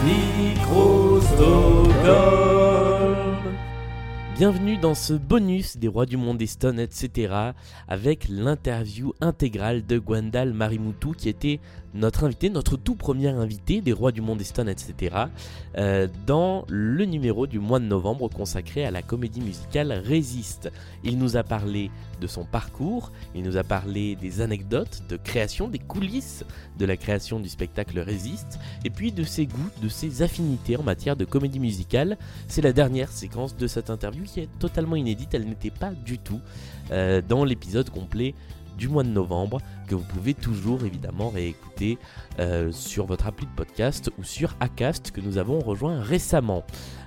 Microsoft. Bienvenue dans ce bonus des rois du monde des Stone, etc. avec l'interview intégrale de Gwendal Marimutu qui était notre invité, notre tout premier invité des rois du monde des Stone, etc. euh, dans le numéro du mois de novembre consacré à la comédie musicale Résiste. Il nous a parlé de son parcours, il nous a parlé des anecdotes de création, des coulisses de la création du spectacle Résiste, et puis de ses goûts, de ses affinités en matière de comédie musicale. C'est la dernière séquence de cette interview qui est totalement inédite, elle n'était pas du tout euh, dans l'épisode complet du mois de novembre que vous pouvez toujours évidemment réécouter euh, sur votre appli de podcast ou sur Acast que nous avons rejoint récemment.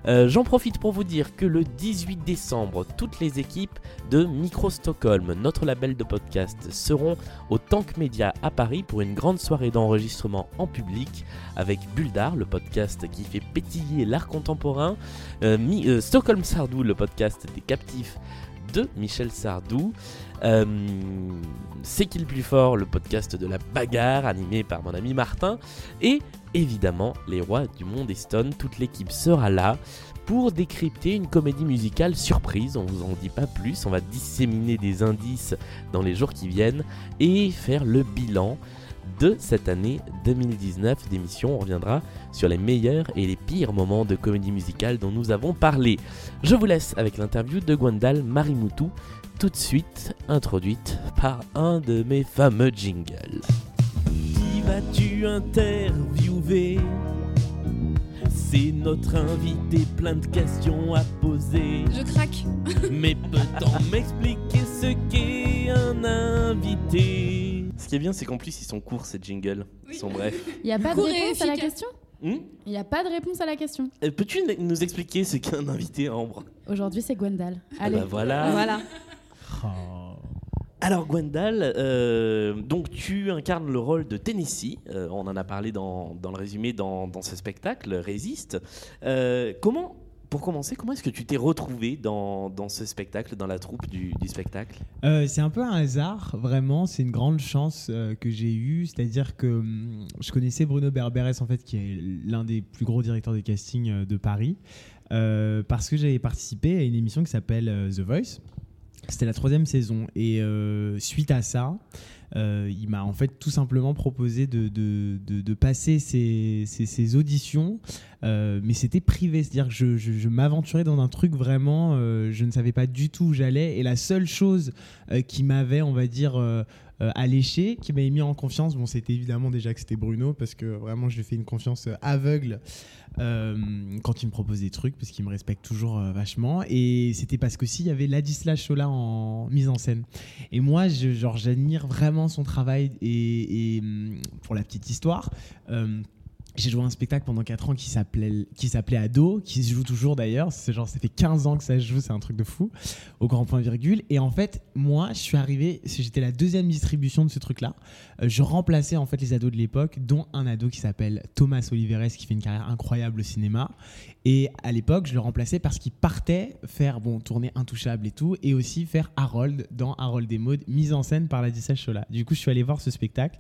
Euh, J'en profite pour vous dire que le 18 décembre, toutes les équipes de Micro Stockholm, notre label de podcast, seront au Tank Media à Paris pour une grande soirée d'enregistrement en public avec Bulldar, le podcast qui fait pétiller l'art contemporain, euh, Stockholm Sardou, le podcast des captifs de Michel Sardou. Euh, C'est qui le plus fort, le podcast de la bagarre animé par mon ami Martin. Et évidemment, les rois du monde et Stone, toute l'équipe sera là pour décrypter une comédie musicale surprise. On vous en dit pas plus, on va disséminer des indices dans les jours qui viennent et faire le bilan de cette année 2019 d'émission. On reviendra sur les meilleurs et les pires moments de comédie musicale dont nous avons parlé. Je vous laisse avec l'interview de Gwendal Marimutu, tout de suite introduite par un de mes fameux jingles. Qui vas-tu interviewer? C'est notre invité, plein de questions à poser. Je craque. Mais peut-on m'expliquer ce qu'est un invité? Qui est bien, c'est qu'en plus, ils sont courts, ces jingles. Ils sont brefs. Il n'y a pas de Court et réponse à la efficace. question Hmm Il n'y a pas de réponse à la question. Euh, Peux-tu n- nous expliquer ce qu'est un invité, Ambre? Aujourd'hui, c'est Gwendal. Ah Allez. bah voilà. Voilà. Alors Gwendal, euh, donc tu incarnes le rôle de Tennessee. Euh, on en a parlé dans, dans le résumé dans, dans ce spectacle, Résiste. Euh, comment, pour commencer, comment est-ce que tu t'es retrouvé dans, ce spectacle, dans la troupe du, spectacle? Euh, c'est un peu un hasard, vraiment. C'est une grande chance euh, que j'ai eue. C'est-à-dire que hum, je connaissais Bruno Berberes, en fait, qui est l'un des plus gros directeurs de casting euh, de Paris, parce que j'avais participé à une émission qui s'appelle The Voice. C'était la troisième saison. Et suite à ça, euh, il m'a en fait tout simplement proposé de, passer ces, auditions, euh, mais c'était privé, c'est-à-dire que je, m'aventurais dans un truc vraiment, euh, je ne savais pas du tout où j'allais, et la seule chose qui m'avait, on va dire, euh, alléché, qui m'avait mis en confiance, bon, c'était évidemment déjà que c'était Bruno, parce que vraiment, je lui fais une confiance euh, aveugle euh, quand il me propose des trucs, parce qu'il me respecte toujours euh, vachement, et c'était parce qu'aussi, il y avait Ladislas Chola en mise en scène. Et moi, je, genre, j'admire vraiment son travail, et, hum, pour la petite histoire, j'ai joué un spectacle pendant 4 ans qui s'appelait qui s'appelait Ado, qui se joue toujours d'ailleurs. C'est genre ça fait 15 ans que ça se joue, c'est un truc de fou. Au grand point virgule. Et en fait, moi, je suis arrivé, j'étais la deuxième distribution de ce truc-là. Euh, je remplaçais en fait les ados de l'époque, dont un ado qui s'appelle Thomas Oliveres, qui fait une carrière incroyable au cinéma. Et à l'époque, je le remplaçais parce qu'il partait faire bon tourner Intouchable et tout, et aussi faire Harold dans Harold des modes, mise en scène par Ladislas Chola. Du coup, je suis allé voir ce spectacle.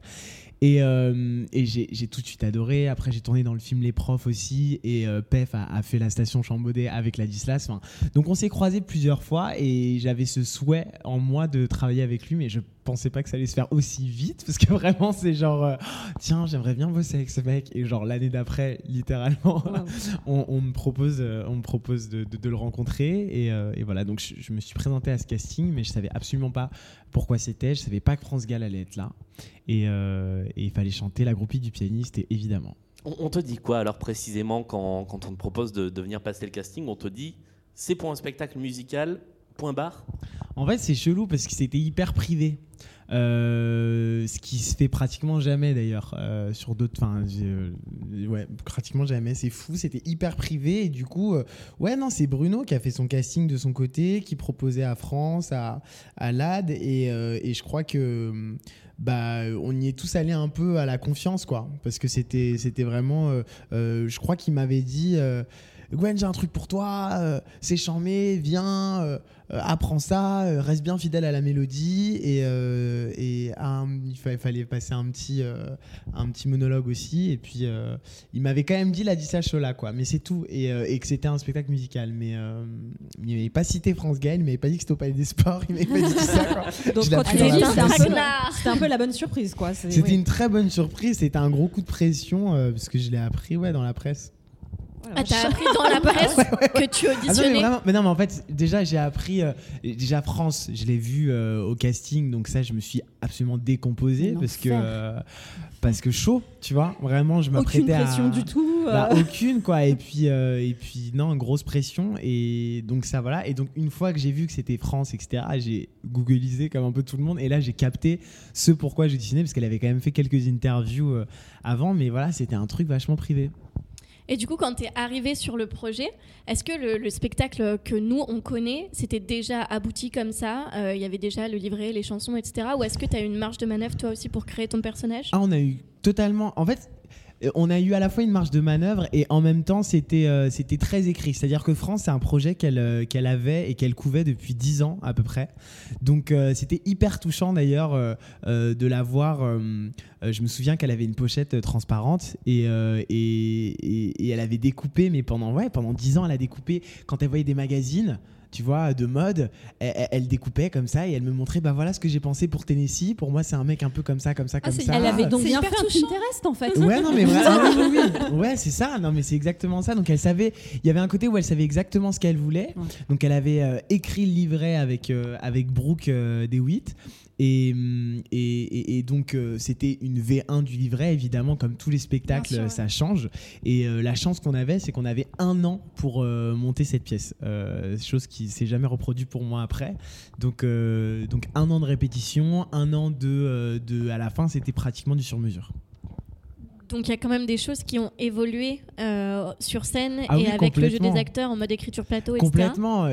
Et, euh, j'ai tout de suite adoré. Après, j'ai tourné dans le film Les Profs aussi. Et euh, Pef a, fait la station Chambaudet avec Ladislas. Donc, on s'est croisés plusieurs fois. Et j'avais ce souhait en moi de travailler avec lui. Mais je pensais pas que ça allait se faire aussi vite. Parce que vraiment, c'est genre, euh, tiens, j'aimerais bien bosser avec ce mec. Et genre, l'année d'après, littéralement, on, on me propose, euh, on me propose de, de- de le rencontrer. Et, euh, et voilà, donc je, je me suis présenté à ce casting. Mais je savais absolument pas pourquoi c'était. Je savais pas que France Gall allait être là. Et, euh, et il fallait chanter la groupie du pianiste, et évidemment. on, on te dit quoi alors précisément quand, quand on te propose de, de venir passer le casting? On te dit c'est pour un spectacle musical, point barre? En fait, c'est chelou parce que c'était hyper privé. Euh, ce qui se fait pratiquement jamais d'ailleurs euh, sur d'autres. Enfin, euh, ouais, pratiquement jamais. C'est fou, c'était hyper privé et du coup, ouais, non, c'est Bruno qui a fait son casting de son côté, qui proposait à France, à, à LAD et, et je crois que. Bah, on y est tous allés un peu à la confiance, quoi, parce que c'était, c'était vraiment. je crois qu'il m'avait dit. Gwen, j'ai un truc pour toi, euh, c'est charmé, viens, euh, euh, apprends ça, euh, reste bien fidèle à la mélodie. Et, euh, et un- il fa- fallait passer un petit, euh, un petit monologue aussi. Et puis, euh, il m'avait quand même dit la dit là, quoi. Mais c'est tout. Et, euh, et que c'était un spectacle musical. Mais euh, il m'avait pas cité France Gall, il m'avait pas dit que c'était au Palais des Sports, il m'avait pas dit ça, quoi. Donc quand tu dit, c'était un, peu- la bonne surprise, quoi. C'est- C'était oui. une très bonne surprise, c'était un gros coup de pression, euh, parce que je l'ai appris ouais, dans la presse. Ah, t'as appris dans la presse que tu Ah non, mais auditionnais vraiment, mais non, mais en fait, déjà, j'ai appris. euh, déjà, France, je l'ai vu euh, au casting, donc ça, je me suis absolument décomposé parce que, euh, parce que chaud, tu vois. Vraiment, je Aucune m'apprêtais à. pression du tout. Bah, aucune, quoi. Et puis, et puis, non, grosse pression. Et donc, ça, voilà. Et donc, une fois que j'ai vu que c'était France, etc., j'ai googlisé comme un peu tout le monde. Et là, j'ai capté ce pourquoi dessiné, parce qu'elle avait quand même fait quelques interviews avant. Mais voilà, c'était un truc vachement privé. Et du coup, quand tu es arrivé sur le projet, est-ce que le, le spectacle que nous, on connaît, c'était déjà abouti comme ça Euh, Il y avait déjà le livret, les chansons, etc. Ou est-ce que tu as une marge de manœuvre, toi aussi, pour créer ton personnage? Ah, on a eu totalement. En fait, on a eu à la fois une marge de manœuvre et en même temps, c'était euh, c'était très écrit. C'est-à-dire que France, c'est un projet qu'elle euh, qu'elle avait et qu'elle couvait depuis 10 ans à peu près. Donc, euh, c'était hyper touchant d'ailleurs euh, euh, de la voir. euh, euh, je me souviens qu'elle avait une pochette euh, transparente et, euh, et, et- et elle avait découpé, mais pendant, ouais, pendant 10 ans, elle a découpé quand elle voyait des magazines. Tu vois, de mode, elle, elle- découpait comme ça et elle me montrait, bah voilà ce que j'ai pensé pour Tennessee. Pour moi, c'est un mec un peu comme ça, comme ça, Ah, comme ça. Elle avait donc C'est bien hyper fait un touchant. Pinterest en fait. Ouais, non, mais vraiment, oui, oui, oui. Ouais, c'est ça. Non, mais c'est exactement ça. Donc, elle savait. Il y avait un côté où elle savait exactement ce qu'elle voulait. Ouais. Donc, elle avait euh, écrit le livret avec, euh, avec Brooke euh, DeWitt. Et, hum, et, donc, euh, c'était une V1 du livret, évidemment, comme tous les spectacles, sûr, ça change. Et euh, la chance qu'on avait, c'est qu'on avait un an pour euh, monter cette pièce. Chose qui s'est jamais reproduite pour moi après. Donc, donc un an de répétition, un an de, de. À la fin, c'était pratiquement du sur-mesure. Donc il y a quand même des choses qui ont évolué euh, sur scène Ah et oui, avec le jeu des acteurs en mode écriture plateau, etc. Complètement.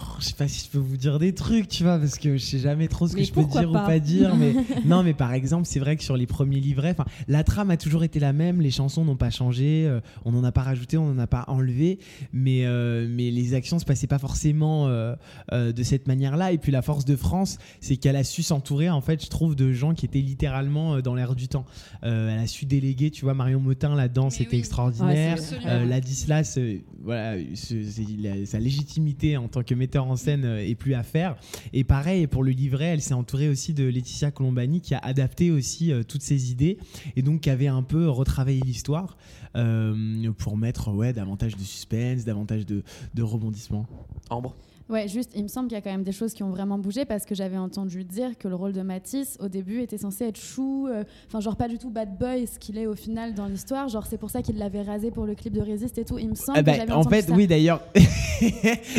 Oh, je sais pas si je peux vous dire des trucs, tu vois, parce que je sais jamais trop ce que Mais je peux dire pas ou pas dire. Mais non, mais par exemple, c'est vrai que sur les premiers livrets, enfin, la trame a toujours été la même, les chansons n'ont pas changé, euh, on n'en a pas rajouté, on n'en a pas enlevé, mais euh, mais les actions se passaient pas forcément euh, euh, de cette manière-là. Et puis la force de France, c'est qu'elle a su s'entourer, en fait, je trouve, de gens qui étaient littéralement euh, dans l'air du temps. Euh, elle a su déléguer, tu vois, Marion Motin là-dedans, c'était oui. extraordinaire. Ouais. Euh, Ladislas, euh, voilà, ce- sa légitimité en tant que en scène euh, est plus à faire. Et pareil, pour le livret, elle s'est entourée aussi de Laetitia Colombani qui a adapté aussi euh, toutes ses idées et donc qui avait un peu retravaillé l'histoire euh, pour mettre ouais, davantage de suspense, davantage de, de rebondissements. Ambre Ouais, juste, il me semble qu'il y a quand même des choses qui ont vraiment bougé parce que j'avais entendu dire que le rôle de Matisse, au début, était censé être chou, euh, enfin, genre pas du tout bad boy, ce qu'il est au final dans l'histoire. Genre, c'est pour ça qu'il l'avait rasé pour le clip de Résiste et tout. Il me semble Ah que bah, j'avais en entendu fait, ça. oui, d'ailleurs,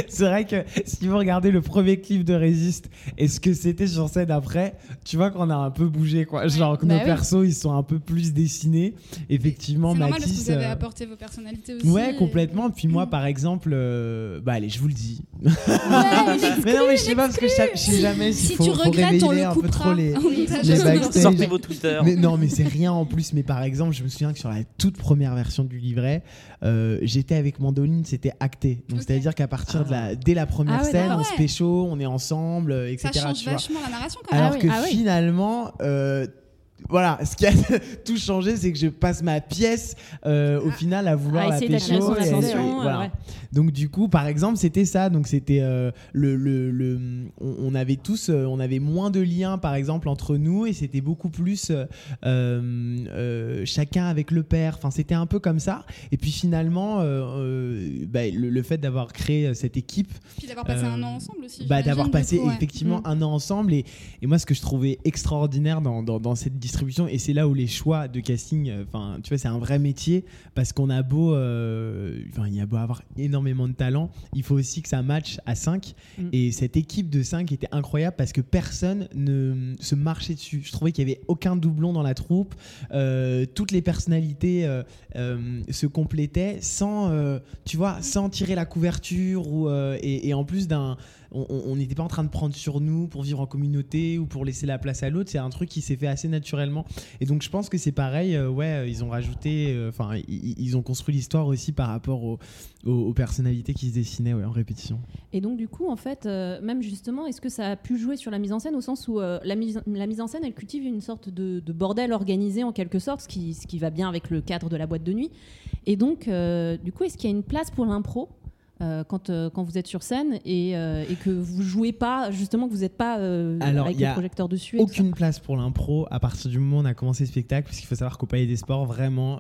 c'est vrai que si vous regardez le premier clip de Résiste et ce que c'était sur scène après, tu vois qu'on a un peu bougé, quoi. Genre que Bah nos oui. persos, ils sont un peu plus dessinés. Effectivement, C'est normal parce que vous avez euh, apporté vos personnalités aussi. Ouais, et- complètement. Puis moi, par exemple, euh, bah allez, je vous le dis. Mais non, mais je sais pas parce que je sais, je sais jamais s'il Si faut, tu faut regrettes, on le un peu trop les. les backstage. Sortez vos Twitter. Mais non, mais c'est rien en plus. Mais par exemple, je me souviens que sur la toute première version du livret, euh, j'étais avec Mandoline, c'était acté. Donc c'est-à-dire qu'à partir de la, dès la première Ah ouais, scène, on se pécho, on est ensemble, euh, etc. Ça change tu vachement la narration quand même. Alors Ah que ah finalement, euh, voilà, ce qui a tout changé, c'est que je passe ma pièce euh, au Ah. final à vouloir À la pécho. et- et euh, voilà. ouais. Donc du coup, par exemple, c'était ça. Donc c'était euh, le, le, le- on, on avait tous, euh, on avait moins de liens, par exemple, entre nous, et c'était beaucoup plus euh, euh, euh, chacun avec le père. Enfin, c'était un peu comme ça. Et puis finalement, bah, le, le fait d'avoir créé cette équipe, Puis d'avoir passé euh, un an ensemble aussi. bah, d'avoir passé coup, ouais. effectivement Mm. un an ensemble et, et moi ce que je trouvais extraordinaire dans, dans, dans cette distribution et c'est là où les choix de casting, euh, enfin, tu vois, c'est un vrai métier parce qu'on a beau, euh, enfin, il y a beau avoir énormément de talent, il faut aussi que ça matche à 5 Mm. et cette équipe de 5 était incroyable parce que personne ne se marchait dessus. Je trouvais qu'il y avait aucun doublon dans la troupe, euh, toutes les personnalités se complétaient sans, tu vois, sans tirer la couverture ou et, et en plus d'un on- n'était pas en train de prendre sur nous pour vivre en communauté ou pour laisser la place à l'autre. C'est un truc qui s'est fait assez naturellement. Et donc je pense que c'est pareil. euh, ouais, euh, ils ont rajouté, euh, enfin, ils, ont construit l'histoire aussi par rapport aux, aux- personnalités qui se dessinaient en répétition. Et donc, du coup, en fait, même justement, est-ce que ça a pu jouer sur la mise en scène au sens où la, mise, en scène, elle cultive une sorte de, de bordel organisé en quelque sorte, ce qui, ce qui va bien avec le cadre de la boîte de nuit. Et donc, du coup, est-ce qu'il y a une place pour l'impro euh, quand, euh, quand vous êtes sur scène et, euh, et que vous jouez pas, justement, que vous n'êtes pas Alors, avec y les a projecteurs dessus et Aucune place pour l'impro à partir du moment où on a commencé le spectacle, parce qu'il faut savoir qu'au Palais des Sports, vraiment,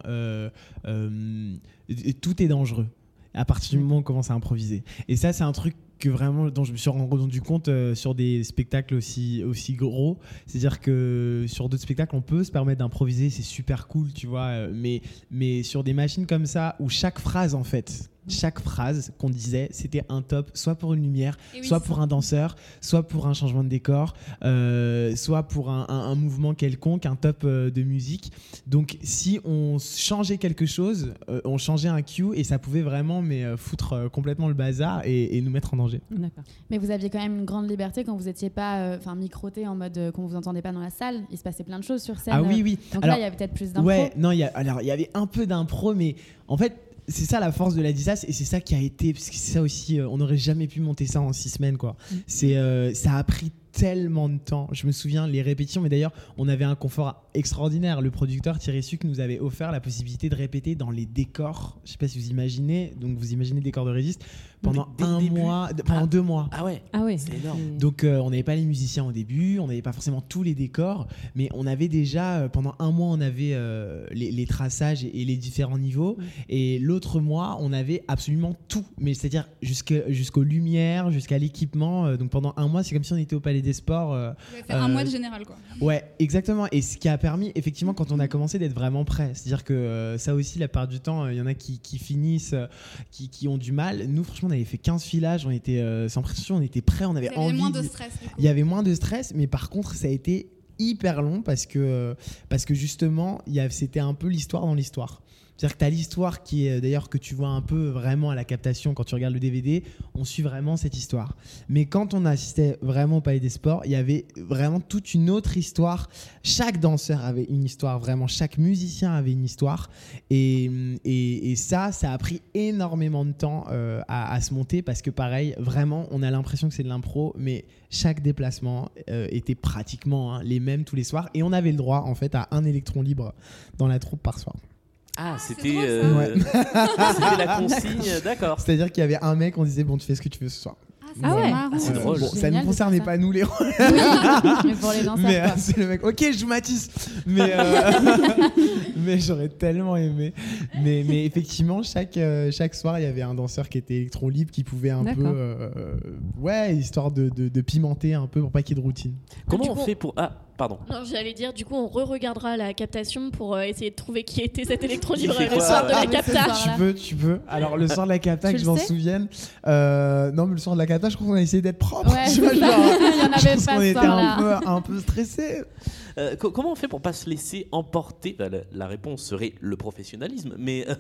tout est dangereux à partir du moment où on commence à improviser. Et ça, c'est un truc que vraiment dont je me suis rendu compte euh, sur des spectacles aussi aussi gros. C'est à dire que sur d'autres spectacles on peut se permettre d'improviser c'est super cool tu vois mais mais sur des machines comme ça où chaque phrase en fait chaque phrase qu'on disait c'était un top soit pour une lumière oui, soit pour un danseur soit pour un changement de décor euh, soit pour un, un- un mouvement quelconque un top euh, de musique donc si on changeait quelque chose euh, on changeait un cue et ça pouvait vraiment mais euh, foutre euh, complètement le bazar et, et nous mettre en danger D'accord. Mais vous aviez quand même une grande liberté quand vous n'étiez pas euh, enfin microté en mode euh, qu'on vous entendait pas dans la salle. Il se passait plein de choses sur scène. ah oui oui Donc Alors, là, il y avait peut-être plus d'infos. Ouais, non, il y a, alors il y avait un peu d'impro, mais en fait, c'est ça la force de la DISAS et c'est ça qui a été, parce que c'est ça aussi, euh, on n'aurait jamais pu monter ça en six semaines, quoi. C'est, euh, ça a pris tellement de temps. Je me souviens les répétitions, mais d'ailleurs, on avait un confort extraordinaire. Le producteur Thierry Suc nous avait offert la possibilité de répéter dans les décors. Je sais pas si vous imaginez, donc vous imaginez le décor de Résiste pendant dès un début mois, de- pendant Ah. deux mois. Ah ouais. Ah oui, C'est énorme. Donc euh, on n'avait pas les musiciens au début, on n'avait pas forcément tous les décors, mais on avait déjà euh, pendant un mois on avait euh, les, les traçages et, et les différents niveaux, et l'autre mois on avait absolument tout, mais c'est-à-dire jusqu'aux lumières, jusqu'à l'équipement. euh, donc pendant un mois c'est comme si on était au Palais des Sports. euh, fait un Euh, mois de général, quoi. Ouais, exactement. Et ce qui a permis, effectivement, quand on a commencé d'être vraiment prêt. C'est-à-dire que euh, ça aussi, la part du temps, il y en a qui, qui finissent, euh, qui, qui ont du mal. Nous, franchement, on avait fait 15 filages, on était euh, sans pression, on était prêt, on avait Vous avez envie. moins de- stress. Il y avait moins de stress, mais par contre, ça a été hyper long parce que, parce que justement, il y c'était un peu l'histoire dans l'histoire. C'est-à-dire que tu as l'histoire qui est d'ailleurs que tu vois un peu vraiment à la captation quand tu regardes le DVD, on suit vraiment cette histoire. Mais quand on assistait vraiment au Palais des Sports, il y avait vraiment toute une autre histoire. Chaque danseur avait une histoire, vraiment, chaque musicien avait une histoire. Et, et, et ça, ça a pris énormément de temps euh, à, à se monter parce que pareil, vraiment, on a l'impression que c'est de l'impro, mais chaque déplacement euh, était pratiquement hein, les mêmes tous les soirs. Et on avait le droit, en fait, à un électron libre dans la troupe par soir. Ah, c'est c'était euh, Ouais. la consigne, d'accord. C'est-à-dire qu'il y avait un mec, on disait, bon, tu fais ce que tu veux ce soir. Ah, c'est Ah ouais. marrant. Ah, c'est drôle. Bon, ça ne concernait pas, nous, les rôles. mais pour les danseurs, Mais euh, c'est le mec, ok, je joue Matisse. Mais, euh, mais j'aurais tellement aimé. Mais, mais effectivement, chaque, euh, chaque soir, il y avait un danseur qui était électron libre qui pouvait un peu. Ouais, histoire de, de, de pimenter un peu pour pas qu'il y ait de routine. Comment du on coup- fait pour ah pardon. Non, j'allais dire, du coup, on re-regardera la captation pour euh, essayer de trouver qui était cet électron libre le soir de euh, la Ah c'est capta. ça. Tu peux, tu peux. Alors, le soir de la capta, que je m'en souvienne. euh, non, mais le soir de la capta, je crois qu'on a essayé d'être propre. Ouais, Tu vois, genre, Il y en je avait pense pas qu'on ce était un peu, un peu stressés. Euh, co- comment on fait pour pas se laisser emporter? La, réponse serait le professionnalisme, mais euh,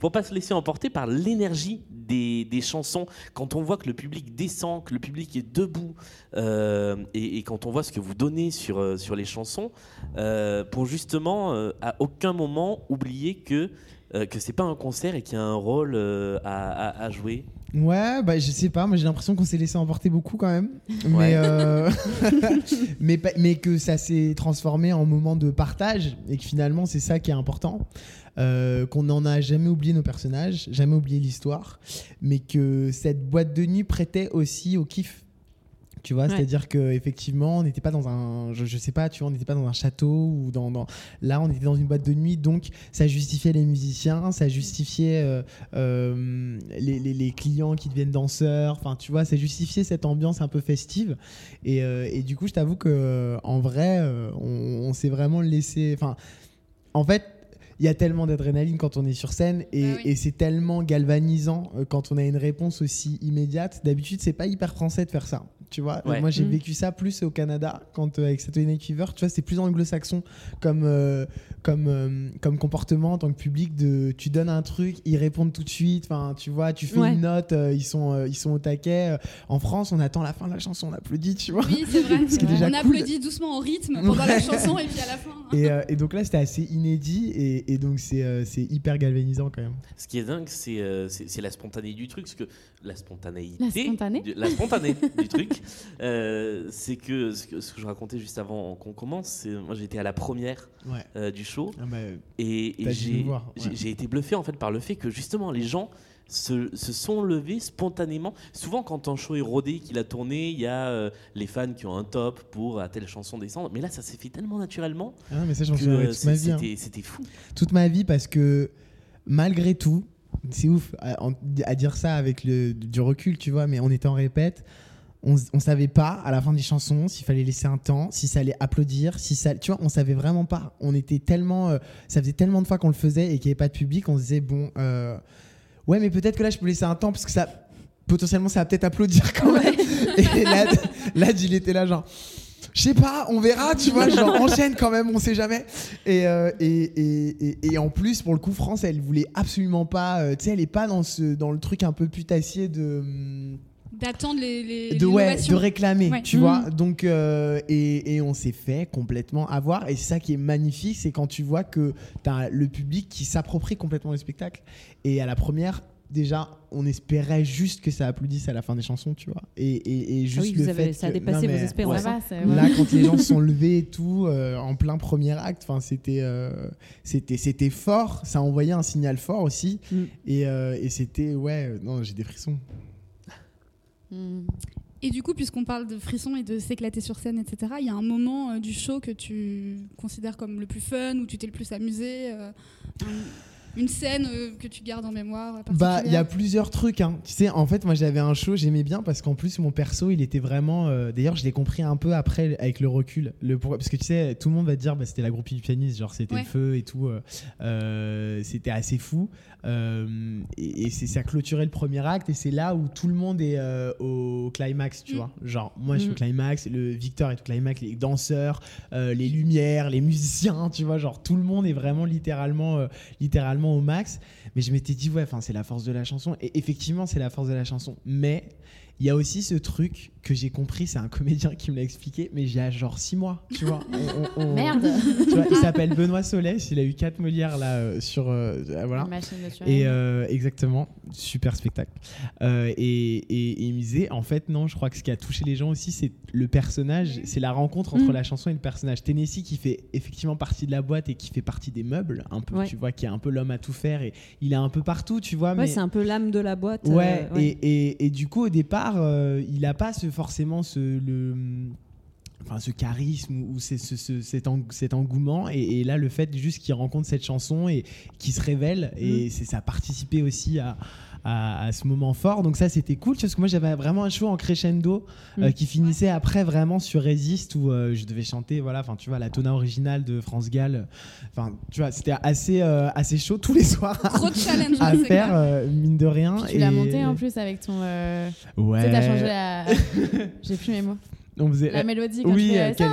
pour pas se laisser emporter par l'énergie des, des chansons. Quand on voit que le public descend, que le public est debout, euh, et, et quand on voit ce que vous donnez sur, euh, sur les chansons, pour justement à aucun moment oublier que euh, que c'est pas un concert et qu'il y a un rôle euh, à, à- à jouer. Ouais, bah je sais pas, moi j'ai l'impression qu'on s'est laissé emporter beaucoup quand même. Mais, euh, mais, mais que ça s'est transformé en moment de partage et que finalement c'est ça qui est important. Euh, qu'on n'en a jamais oublié nos personnages, jamais oublié l'histoire, mais que cette boîte de nuit prêtait aussi au kiff. Tu vois. Ouais. C'est-à-dire que effectivement, on n'était pas dans un, je, je sais pas, tu vois, on n'était pas dans un château ou dans, dans- là, on était dans une boîte de nuit, donc ça justifiait les musiciens, ça justifiait euh, euh, les, les- les clients qui deviennent danseurs, enfin, tu vois, ça justifiait cette ambiance un peu festive. Et, euh, et du coup, je t'avoue que en vrai, euh, on, on s'est vraiment laissé, enfin, en fait. Il y a tellement d'adrénaline quand on est sur scène et, Bah oui. et c'est tellement galvanisant euh, quand on a une réponse aussi immédiate. D'habitude, c'est pas hyper français de faire ça. Tu vois, Ouais. moi j'ai Mm. vécu ça plus au Canada quand euh, avec Saturday Night Fever. Tu vois, c'est plus anglo-saxon comme euh, comme euh, comme comportement en tant que public. De tu donnes un truc, ils répondent tout de suite. Enfin, tu vois, tu fais Ouais. une note, euh, ils sont euh, ils sont au taquet. En France, on attend la fin de la chanson, on applaudit. Tu vois. Oui, c'est vrai. Ce qui est déjà on cool. applaudit doucement au rythme pendant la chanson et puis à la fin. hein. Et, euh, et donc là, c'était assez inédit et, et donc c'est euh, c'est hyper galvanisant quand même. Ce qui est dingue, c'est euh, la spontanéité du truc. Parce que la spontanéité. La spontanée du- La spontanée du truc. euh, c'est que ce, que ce que je racontais juste avant qu'on commence, c'est moi j'étais à la première Ouais. euh, du show Ah bah, et, ouais. j'ai été bluffé en fait par le fait que justement les gens se, se sont levés spontanément. Souvent quand un show est rodé, qu'il a tourné, il y a euh, les fans qui ont un top pour à telle chanson descendre. Mais là ça s'est fait tellement naturellement ah mais ça, j'en toute ma vie. hein. c'était fou. toute ma vie parce que malgré tout, c'est ouf à, dire ça avec le, du recul, tu vois, mais on était en répète. On, on savait pas à la fin des chansons s'il fallait laisser un temps, si ça allait applaudir, si ça, tu vois, on savait vraiment pas. On était tellement, euh, ça faisait tellement de fois qu'on le faisait et qu'il n'y avait pas de public, on se disait bon, euh, ouais, mais peut-être que là je peux laisser un temps parce que ça, potentiellement, ça va peut-être applaudir quand même. Et là, là, il était là genre. Je sais pas, on verra, tu vois, genre enchaîne quand même, on sait jamais. Et, euh, et, et, et, et en plus, pour le coup, France, elle voulait absolument pas, euh, tu sais, elle est pas dans, ce, dans le truc un peu putassier de. hum, D'attendre les, les de, ouais, l'innovation. de réclamer, Ouais. tu vois. Donc, euh, et, et on s'est fait complètement avoir. Et c'est ça qui est magnifique, c'est quand tu vois que tu as le public qui s'approprie complètement le spectacle. Et à la première, déjà, on espérait juste que ça applaudisse à la fin des chansons, tu vois. Et, et, et juste Ah oui, le vous avez- fait ça a que- dépassé non, vos espérances. Ça Ouais. ouais. Là, quand les gens se sont levés et tout, euh, en plein premier acte, enfin, c'était, euh, c'était, c'était fort. Ça envoyait un signal fort aussi. Mm. Et, euh, et c'était, ouais, non, j'ai des frissons. Et du coup, puisqu'on parle de frissons et de s'éclater sur scène, etc., il y a un moment euh, du show que tu considères comme le plus fun, où tu t'es le plus amusé, euh, une scène euh, que tu gardes en mémoire Bah, il y a plusieurs trucs. Hein. Tu sais, en fait, moi, j'avais un show, j'aimais bien parce qu'en plus, mon perso, il était vraiment. euh, D'ailleurs, je l'ai compris un peu après avec le recul. Le pourquoi- Parce que tu sais, tout le monde va te dire, bah, c'était la groupie du pianiste, genre c'était Ouais. le feu et tout. euh, c'était assez fou. Et et c'est ça clôturait le premier acte et c'est là où tout le monde est au climax, tu Mm. vois. Genre, moi, je suis au Mm. climax, le Victor est au climax, les danseurs, les lumières, les musiciens, tu vois. Genre, tout le monde est vraiment littéralement, euh, au max. Mais je m'étais dit, ouais, c'est la force de la chanson. Et effectivement, c'est la force de la chanson. Mais il y a aussi ce truc que j'ai compris, c'est un comédien qui me l'a expliqué, mais j'ai genre six mois, tu vois. On- on- on- Merde tu vois, il s'appelle Benoît Solès, il a eu quatre Molières là euh, sur. euh, voilà. Une machine de tuer. Et euh, exactement, super spectacle. Euh, et, et- et il me disait, en fait, non, je crois que ce qui a touché les gens aussi, c'est le personnage, c'est la rencontre entre Mm. la chanson et le personnage. Tennessee qui fait effectivement partie de la boîte et qui fait partie des meubles, un peu, Ouais. tu vois, qui est un peu l'homme à tout faire et il est un peu partout, tu vois. Ouais, mais... c'est un peu l'âme de la boîte. Ouais, euh, ouais. Et, et, et du coup, au départ, euh, il a pas ce, forcément ce, le, enfin, ce charisme ou c'est- ce, ce- cet, eng- cet engouement. Et, et là, le fait juste qu'il rencontre cette chanson et qu'il se révèle, Mm. et c'est ça a participé aussi à, à, à ce moment fort. Donc ça, c'était cool, parce que moi, j'avais vraiment un show en crescendo euh, Mm. qui finissait après vraiment sur Resist, où euh, je devais chanter, voilà, enfin, tu vois, la tona originale de France Gall. Enfin, tu vois, c'était assez, euh, assez chaud tous les soirs Gros challenge, à hein, faire, euh, mine de rien. Puis tu l'as et- monté en plus avec ton. euh, Ouais. Tu sais, t'as changé la. J'ai plus mes mots. On faisait... La mélodie quand oui, tu fais. euh, euh, quel-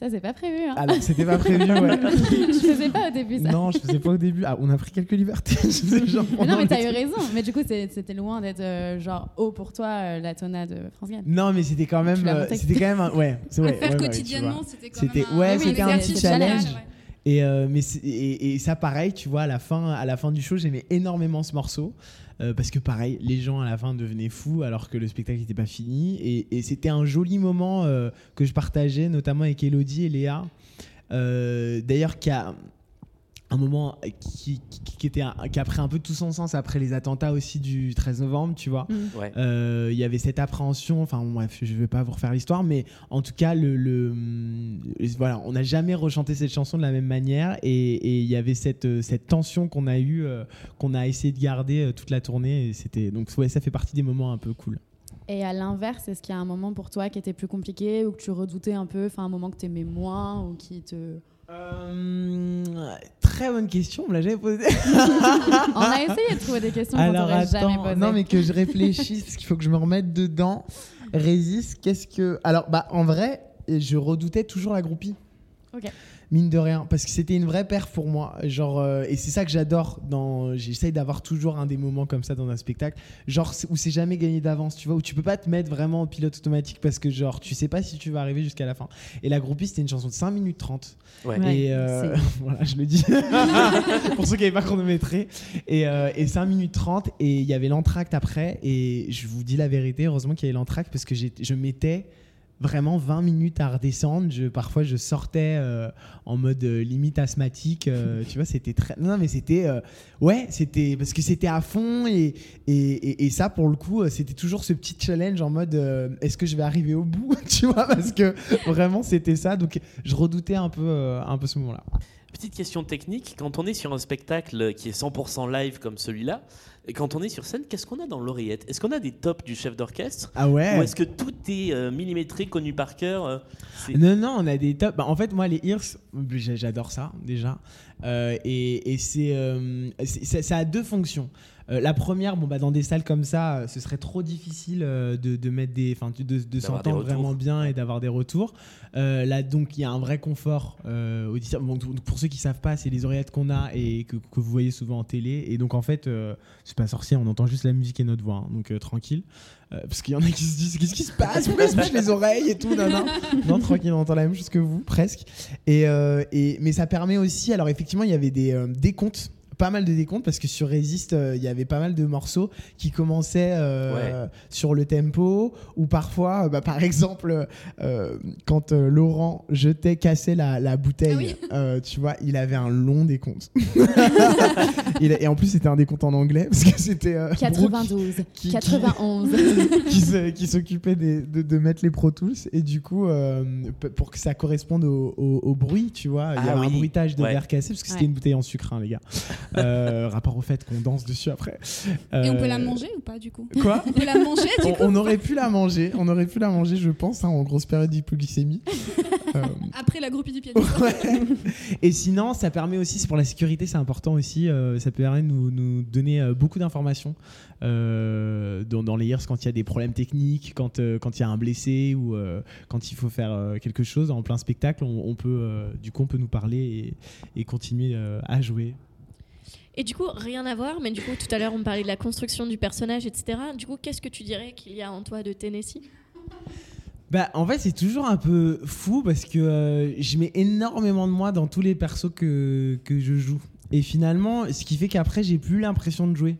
Ça, c'est pas prévu. Hein. Alors, c'était pas prévu, ouais. je faisais pas au début ça. non, je faisais pas au début. Ah, on a pris quelques libertés. Genre, Mais non, mais t'as eu raison. Mais du coup, c'était loin d'être euh, genre haut pour toi, euh, la tona de France Gall. Non, mais c'était quand même. Euh, c'était quand même un. Ouais, c'est ouais, faire ouais, quotidiennement, c'était quand C'était- même un, ouais, c'était un exercice petit challenge. Et, euh, mais et, ça, pareil, tu vois, à la fin, à la fin du show, j'aimais énormément ce morceau. euh, parce que pareil, les gens à la fin devenaient fous alors que le spectacle n'était pas fini. Et, c'était un joli moment euh, que je partageais, notamment avec Elodie et Léa. D'ailleurs, qui a. un moment qui, qui, qui était un- qui a pris un peu tout son sens après les attentats aussi du 13 novembre, tu vois. Mm. Ouais. Euh, Il y avait cette appréhension, enfin bon, bref, je vais pas vous refaire l'histoire, mais en tout cas, le, le- euh, voilà, on n'a jamais rechanté cette chanson de la même manière et il y avait cette, euh, cette tension qu'on a eu, qu'on a essayé de garder euh, toute la tournée. Et c'était donc ouais, ça fait partie des moments un peu cool. Et à l'inverse, est-ce qu'il y a un moment pour toi qui était plus compliqué ou que tu redoutais un peu, enfin un moment que tu aimais moins ou qui te... Euh, très bonne question, on me l'a jamais posée. On a essayé de trouver des questions qu'on Alors t'aurait jamais posées. non mais que je réfléchisse parce qu'il faut que je me remette dedans. Résiste, qu'est-ce que Alors bah en vrai, je redoutais toujours la groupie. Ok. Mine de rien, parce que c'était une vraie perf pour moi. Genre, euh, et c'est ça que j'adore. Dans, j'essaye d'avoir toujours un des moments comme ça dans un spectacle, genre où c'est jamais gagné d'avance, tu vois, où tu peux pas te mettre vraiment en pilote automatique parce que genre tu sais pas si tu vas arriver jusqu'à la fin. Et la groupie c'était une chanson de 5 minutes 30 Ouais. Ouais, et euh, voilà, je le dis pour ceux qui n'avaient pas chronométré. Et, euh, et 5 minutes 30, et il y avait l'entracte après. Et je vous dis la vérité, heureusement qu'il y avait l'entracte parce que j'ai- je mettais vraiment 20 minutes à redescendre. Je, parfois, je sortais euh, en mode euh, limite asthmatique. euh, tu vois, c'était très. Non, mais c'était. ouais, c'était. Parce que c'était à fond. Et, et, et- et ça, pour le coup, c'était toujours ce petit challenge en mode est-ce que je vais arriver au bout Tu vois, parce que vraiment, c'était ça. Donc, je redoutais un peu, un peu ce moment-là. Petite question technique, quand on est sur un spectacle qui est 100% live comme celui-là, et quand on est sur scène, qu'est-ce qu'on a dans l'oreillette? Est-ce qu'on a des tops du chef d'orchestre? Ah ouais Ou est-ce que tout est euh, millimétré, connu par cœur euh, Non, non, on a des tops. Bah, en fait, moi, les ears, j'a- j'adore ça déjà. Euh, et et c'est, c'est- ça, ça a deux fonctions. Euh, la première, bon, bah, dans des salles comme ça, euh, ce serait trop difficile euh, de, de mettre des, enfin, de, des s'entendre vraiment bien et d'avoir des retours. Là, donc, il y a un vrai confort. Bon, pour ceux qui savent pas, c'est les oreillettes qu'on a et que, que vous voyez souvent en télé. Et donc, en fait, c'est pas sorcier, on entend juste la musique et notre voix, hein, donc tranquille. Euh, parce qu'il y en a qui se disent qu'est-ce qui se passe? Pourquoi ils se bouchent les oreilles et tout non, non. non, tranquille, on entend la même chose que vous, presque. Et, euh, et, mais ça permet aussi, alors effectivement, il y avait des euh, décomptes pas mal de décomptes parce que sur Resist euh, il y avait pas mal de morceaux qui commençaient euh, sur le tempo ou parfois euh, bah, par exemple euh, quand euh, Laurent jetait cassait la, la bouteille Ah oui. euh, tu vois il avait un long décompte et en plus c'était un décompte en anglais parce que c'était euh, Brooke 92, qui- qui- 91. qui s'occupait de, de mettre les Pro Tools et du coup euh, pour que ça corresponde au, au- au bruit tu vois il y Ah avait un bruitage de Ouais. verre cassé parce que c'était une bouteille en sucre hein, les gars Euh, rapport au fait qu'on danse dessus après. Et on peut Euh, la manger ou pas du coup? quoi? On peut la manger du on, coup on aurait pu la manger on aurait pu la manger je pense hein, en grosse période d'hypoglycémie. Euh, Après la groupie du ouais. Et sinon, ça permet aussi, c'est pour la sécurité, c'est important aussi, euh, ça permet de nous, nous donner euh, beaucoup d'informations euh, dans, dans les ears quand il y a des problèmes techniques, quand euh, quand il y a un blessé ou euh, quand il faut faire euh, quelque chose. En plein spectacle, on, on peut, euh, du coup, on peut nous parler et, et continuer euh, à jouer. Et du coup, rien à voir, mais du coup, tout à l'heure, on parlait de la construction du personnage, etc. Du coup, qu'est-ce que tu dirais qu'il y a en toi de Tennessee? Bah, en fait, c'est toujours un peu fou parce que euh, je mets énormément de moi dans tous les persos que, que je joue. Et finalement, ce qui fait qu'après, j'ai plus l'impression de jouer.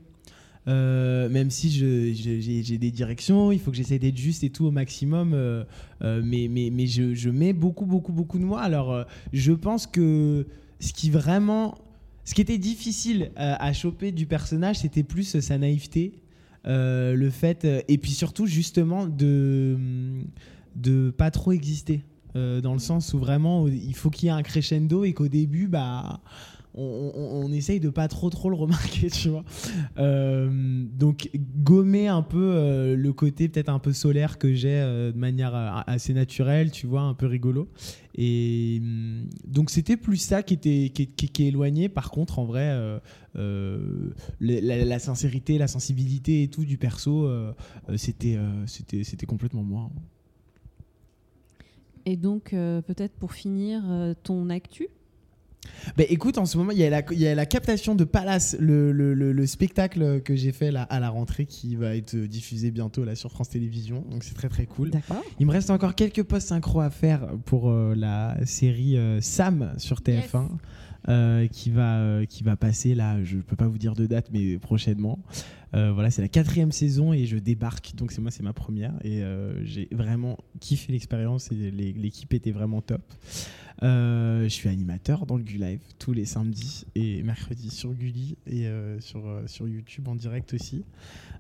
Euh, même si j'ai des directions, il faut que j'essaie d'être juste et tout au maximum. euh, mais mais, mais je, mets beaucoup, beaucoup, beaucoup de moi. Alors, je pense que ce qui vraiment. Ce qui était difficile euh, à choper du personnage, c'était plus euh, sa naïveté. euh, le fait. et puis surtout, justement, de de pas trop exister dans le sens où vraiment il faut qu'il y ait un crescendo et qu'au début bah on, essaye de pas trop trop le remarquer tu vois. Euh, donc gommer un peu euh, le côté peut-être un peu solaire que j'ai euh, de manière assez naturelle tu vois un peu rigolo. Et hum, donc c'était plus ça qui était qui, qui- éloigné par contre en vrai la, la- sincérité la sensibilité et tout du perso c'était c'était c'était complètement moi. Et donc, peut-être pour finir, ton actu? Bah écoute, en ce moment, il y, a la- il y a la captation de Palace, le, le- le- le spectacle que j'ai fait là, à la rentrée qui va être diffusé bientôt là sur France Télévisions. Donc c'est très très cool. Il me reste encore quelques posts synchro à faire pour euh, la série euh, Sam sur TF1. euh, qui va euh, qui va passer là je peux pas vous dire de date mais prochainement Euh, voilà, c'est la quatrième saison et je débarque, donc c'est moi, c'est ma première et euh, j'ai vraiment kiffé l'expérience et l'équipe était vraiment top. Euh, je suis animateur dans le Gu-Live tous les samedis et mercredis sur Gulli et euh, sur, euh, sur YouTube en direct aussi.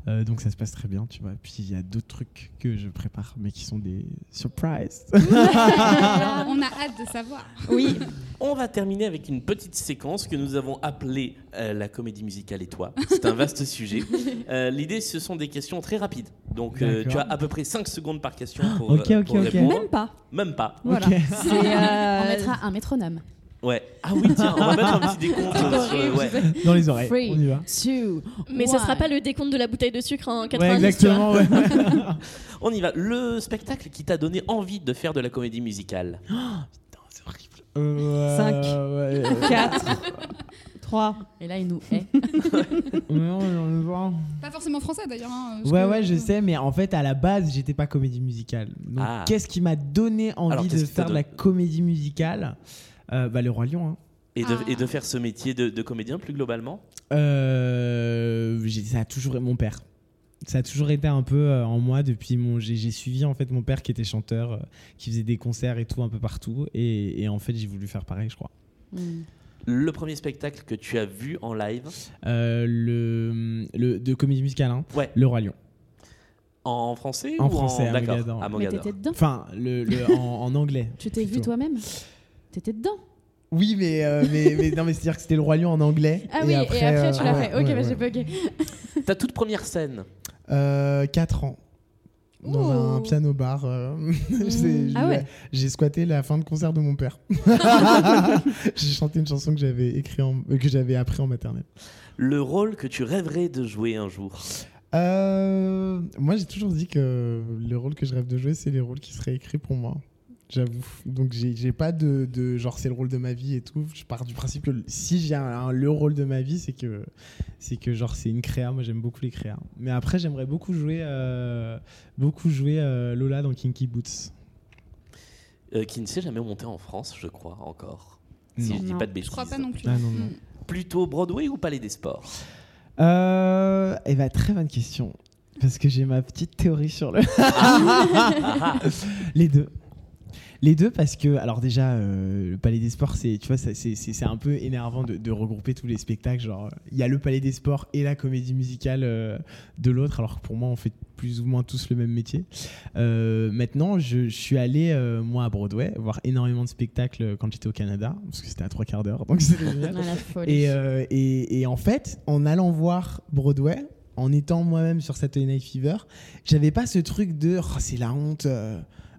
Euh, donc ça se passe très bien, tu vois. Puis il y a d'autres trucs que je prépare, mais qui sont des surprises. On a hâte de savoir. Oui, On va terminer avec une petite séquence que nous avons appelée euh, la comédie musicale et toi. C'est un vaste sujet. Euh, L'idée, ce sont des questions très rapides. Donc, euh, tu as à peu près 5 secondes par question pour, ok, pour ok. répondre. même pas. Même pas. Voilà. C'est, euh, mettra un métronome. Ouais. Ah oui, tiens, on va mettre un petit décompte. euh, sur- ouais. Dans les oreilles, Three, on y va. two, Mais ce sera pas le décompte de la bouteille de sucre en Ouais, 90. tu vois. exactement. ouais. On y va. Le spectacle qui t'a donné envie de faire de la comédie musicale. C'est horrible. Euh, Cinq. ouais, euh, 4, 3. Et là, il nous hait. Pas forcément français d'ailleurs. hein, parce Ouais, que- ouais, je sais, mais en fait, à la base, j'étais pas comédie musicale. Donc, Ah. qu'est-ce qui m'a donné Alors, envie qu'est-ce de qui t'a faire de la donné comédie musicale? Euh, Bah, le Roi Lion. hein. Et de, Ah. et de faire ce métier de, de comédien plus globalement? Euh, j'ai- ça a toujours été mon père. Ça a toujours été un peu euh, en moi depuis mon. J'ai j'ai suivi en fait mon père qui était chanteur, euh, qui faisait des concerts et tout un peu partout, et, et en fait j'ai voulu faire pareil, je crois. Hmm. Le premier spectacle que tu as vu en live Euh, le, le de comédie musicale, hein, Ouais. le Roi Lion. en français En ou français, à D'accord, Mogador. à Mais Mogador. t'étais dedans. Enfin, le, le- en, en anglais. Tu t'es vu toi-même? T'étais dedans. Oui, mais, euh, mais, mais non, mais c'est-à-dire que c'était le Roi Lion en anglais. Ah oui, et après, euh, tu l'as ouais, fait. Ok, ouais, bah, ouais. j'ai pas ok. Ta toute première scène Euh, 4 ans. Dans un piano bar. euh, j'ai- Ah ouais. J'ai squatté la fin de concert de mon père. j'ai chanté une chanson que j'avais écrit en- euh, que j'avais appris en maternelle. Le rôle que tu rêverais de jouer un jour? Euh, moi, j'ai toujours dit que le rôle que je rêve de jouer, c'est les rôles qui seraient écrits pour moi. J'avoue. Donc, j'ai pas de, de genre, c'est le rôle de ma vie et tout. Je pars du principe que si j'ai un, un- le rôle de ma vie, c'est que, c'est que genre, c'est une créa. Moi, j'aime beaucoup les créas. Mais après, j'aimerais beaucoup jouer, euh, beaucoup jouer euh, Lola dans Kinky Boots. Euh, qui ne s'est jamais monté en France, je crois, encore. Si je dis Non, pas de bêtises. Je crois pas non plus. Ah, non, non. Mm. Plutôt Broadway ou Palais des Sports Euh, eh ben, très bonne question. Parce que j'ai ma petite théorie sur le. Les deux. Les deux parce que, alors déjà, euh, le Palais des Sports, c'est, tu vois, c'est, un peu énervant de, de regrouper tous les spectacles. Genre, il y a le Palais des Sports et la comédie musicale euh, de l'autre, alors que pour moi, on fait plus ou moins tous le même métier. Euh, maintenant, je, je suis allé, moi, à Broadway, voir énormément de spectacles quand j'étais au Canada, parce que c'était à trois quarts d'heure, donc c'était génial. Ah, la folie. Et, et, et en fait, en allant voir Broadway, en étant moi-même sur Saturday Night Fever, j'avais pas ce truc de oh, c'est la honte.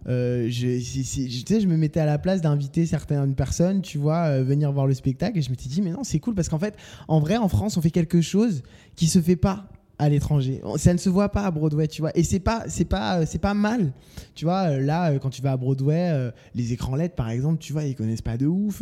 Euh, je me mettais à la place d'inviter certaines personnes, tu vois, euh, venir voir le spectacle, et je m'étais dit mais non, c'est cool parce qu'en fait, en vrai, en France, on fait quelque chose qui se fait pas à l'étranger. Ça ne se voit pas à Broadway, tu vois. Et c'est pas, c'est pas, euh, c'est pas mal. Tu vois, euh, là, euh, quand tu vas à Broadway, les écrans LED, par exemple, tu vois, ils connaissent pas de ouf.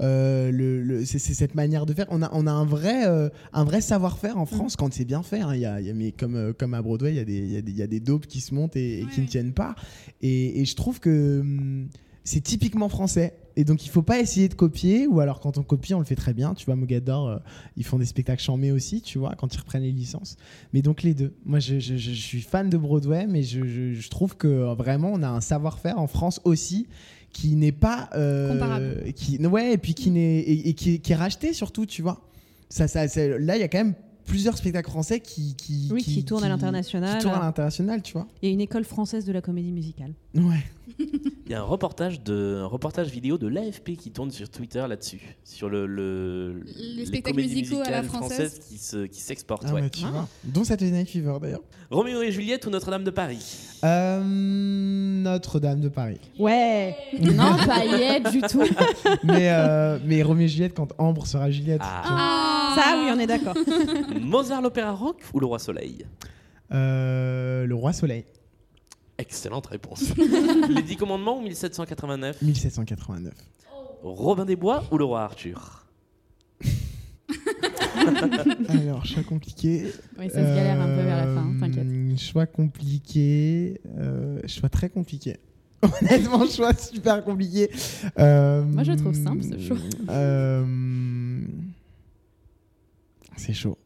euh, le, le- c'est cette manière de faire. On a, on a un vrai, euh, un vrai savoir-faire en France quand c'est bien fait. hein. Il y a, il y a- mais comme, comme à Broadway, il y a des, il y a des, il y a des dopes qui se montent et, et qui ne tiennent pas. Et, et je trouve que hum, c'est typiquement français. Et donc, il faut pas essayer de copier, ou alors quand on copie, on le fait très bien. Tu vois, Mogador, euh, ils font des spectacles chambés aussi, tu vois, quand ils reprennent les licences. Mais donc, les deux. Moi, je, je- suis fan de Broadway, mais je, je- trouve que euh, vraiment, on a un savoir-faire en France aussi qui n'est pas. euh, Comparable. Qui, ouais, et puis qui, n'est, et, et qui, est- qui est racheté surtout, tu vois. Ça, ça, là, il y a quand même plusieurs spectacles français qui. qui Oui, qui tournent à l'international. Qui tournent à l'international, tu vois. Et une école française de la comédie musicale. Ouais. Il y a un reportage, de, un reportage vidéo de l'AFP qui tourne sur Twitter là-dessus, sur le, le- Les spectacles comédies musicaux à la musicales française. françaises qui se- qui s'exportent. Ah ouais. ouais, tu vois. Dont Saturday Night Fever, d'ailleurs. Roméo et Juliette ou Notre-Dame de Paris? Euh, Notre-Dame de Paris. Ouais Non, pas yet du tout. mais, euh, mais Roméo et Juliette quand Ambre sera Juliette. Ah. Ah. Ça, oui, on est d'accord. Mozart l'opéra rock ou le roi soleil Euh, le Roi Soleil, Excellente réponse. Les Dix Commandements ou 1789 1789. Robin des Bois ou le roi Arthur Alors, choix compliqué. Oui, ça se galère un peu vers la fin, hein, t'inquiète. Euh, Choix compliqué. euh, choix très compliqué. Honnêtement, choix super compliqué. Euh, Moi, je le trouve simple, ce choix. euh, c'est chaud.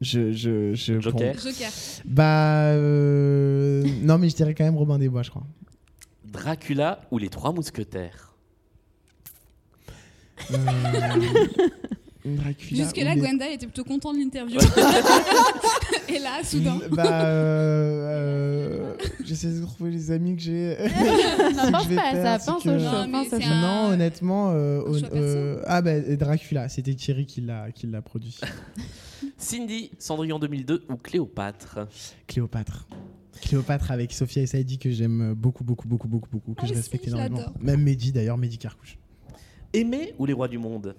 Je, je, je, Joker. Joker. Bah. euh, Non, mais je dirais quand même Robin des Bois, je crois. Dracula ou les trois mousquetaires Euh, Dracula. Jusque-là, les- Gwenda était plutôt content de l'interview. Et là, soudain. Bah. euh, euh, J'essaie de trouver les amis que j'ai. Non, pense pas à ça, pense que- au Non, un- honnêtement. euh, euh, ah, bah, Dracula, c'était Thierry qui l'a qui l'a produit. Cindy, Cendrillon 2002 ou Cléopâtre Cléopâtre. Cléopâtre avec Sophia et Saïdi que j'aime beaucoup, beaucoup, beaucoup, beaucoup, beaucoup, que Ah je respecte énormément. Même Mehdi d'ailleurs, Mehdi Carcouche. Aimer ou les rois du monde?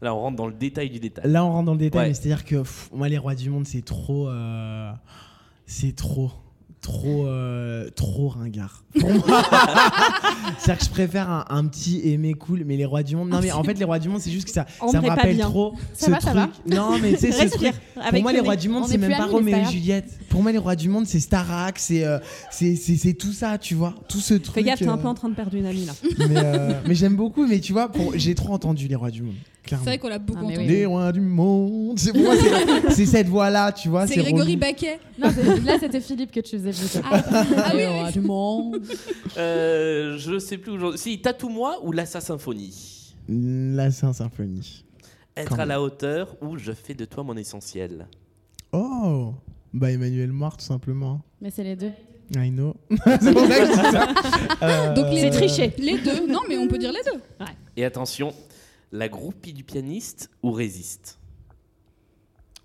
Là, on rentre dans le détail du détail. Là, on rentre dans le détail, Ouais. mais c'est-à-dire que pff, moi, les rois du monde, c'est trop. euh, c'est trop. Trop, euh, trop ringard. Pour moi. c'est-à-dire que je préfère un, un petit aimé cool, mais les rois du monde. Non, mais en fait, les rois du monde, c'est juste que ça, On ça me rappelle trop Ça ce va, ça truc. Non, mais tu sais, ce truc. Pour moi, le les rois du monde, On c'est est même pas Roméo et. Juliette. Pour moi, les rois du monde, c'est Starac, c'est euh, c'est tout ça, tu vois. Tout ce truc. Fais gaffe, t'es un euh, peu en train de perdre une amie là. Mais, euh, mais j'aime beaucoup, mais tu vois, pour- j'ai trop entendu les rois du monde. C'est Clairement. vrai qu'on l'a beaucoup Ah, entendu. oui. Les rois du monde. C'est cette voix-là, tu vois. C'est Grégory. Baquet. Non, là, c'était Philippe que tu faisais Ah, ah oui, oui. du monde. Euh, je sais plus aujourd'hui. Si, Tatoue-moi ou l'Assa Symphonie? La Saint-Symphonie. Être Quand à même. la hauteur ou je fais de toi mon essentiel? Oh Bah, Emmanuel Moir, tout simplement. Mais c'est les deux. I know. c'est pour ça que je dis ça. Euh, Donc les C'est triché. Les deux. Non, mais on peut dire les deux. Et attention, la groupie du pianiste ou résiste?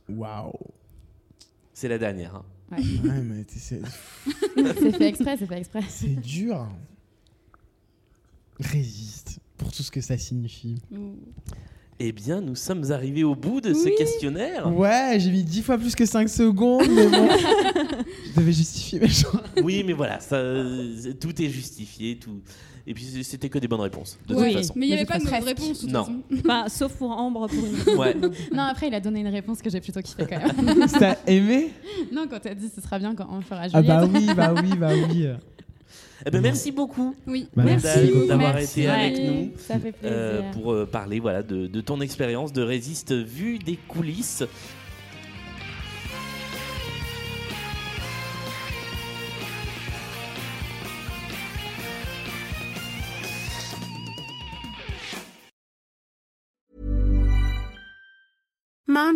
Waouh. C'est la dernière. hein. Ouais, mais c'est C'est fait exprès, c'est fait exprès. c'est dur. Résiste. Pour tout ce que ça signifie. Eh bien, nous sommes arrivés au bout de ce questionnaire. Ouais, j'ai mis 10 fois plus que 5 secondes, mais bon. je devais justifier mes choix. Oui, mais voilà, ça, euh, tout est justifié. Tout... Et puis, c'était que des bonnes réponses, de Ouais, toute façon. Mais il n'y avait pas de mauvaise réponse. de Non. façon. Enfin, sauf pour Ambre pour une. Ouais. Non, après, il a donné une réponse que j'ai plutôt kiffé quand même. T'as aimé? Non, quand t'as dit ce sera bien quand on fera Ah Juliette. bah oui, bah oui, bah oui. Eh ben, merci beaucoup, Oui. Bah, Merci merci. beaucoup d'avoir été avec nous. Ça fait plaisir. euh, pour euh, parler voilà, de, de ton expérience de résiste vue des coulisses.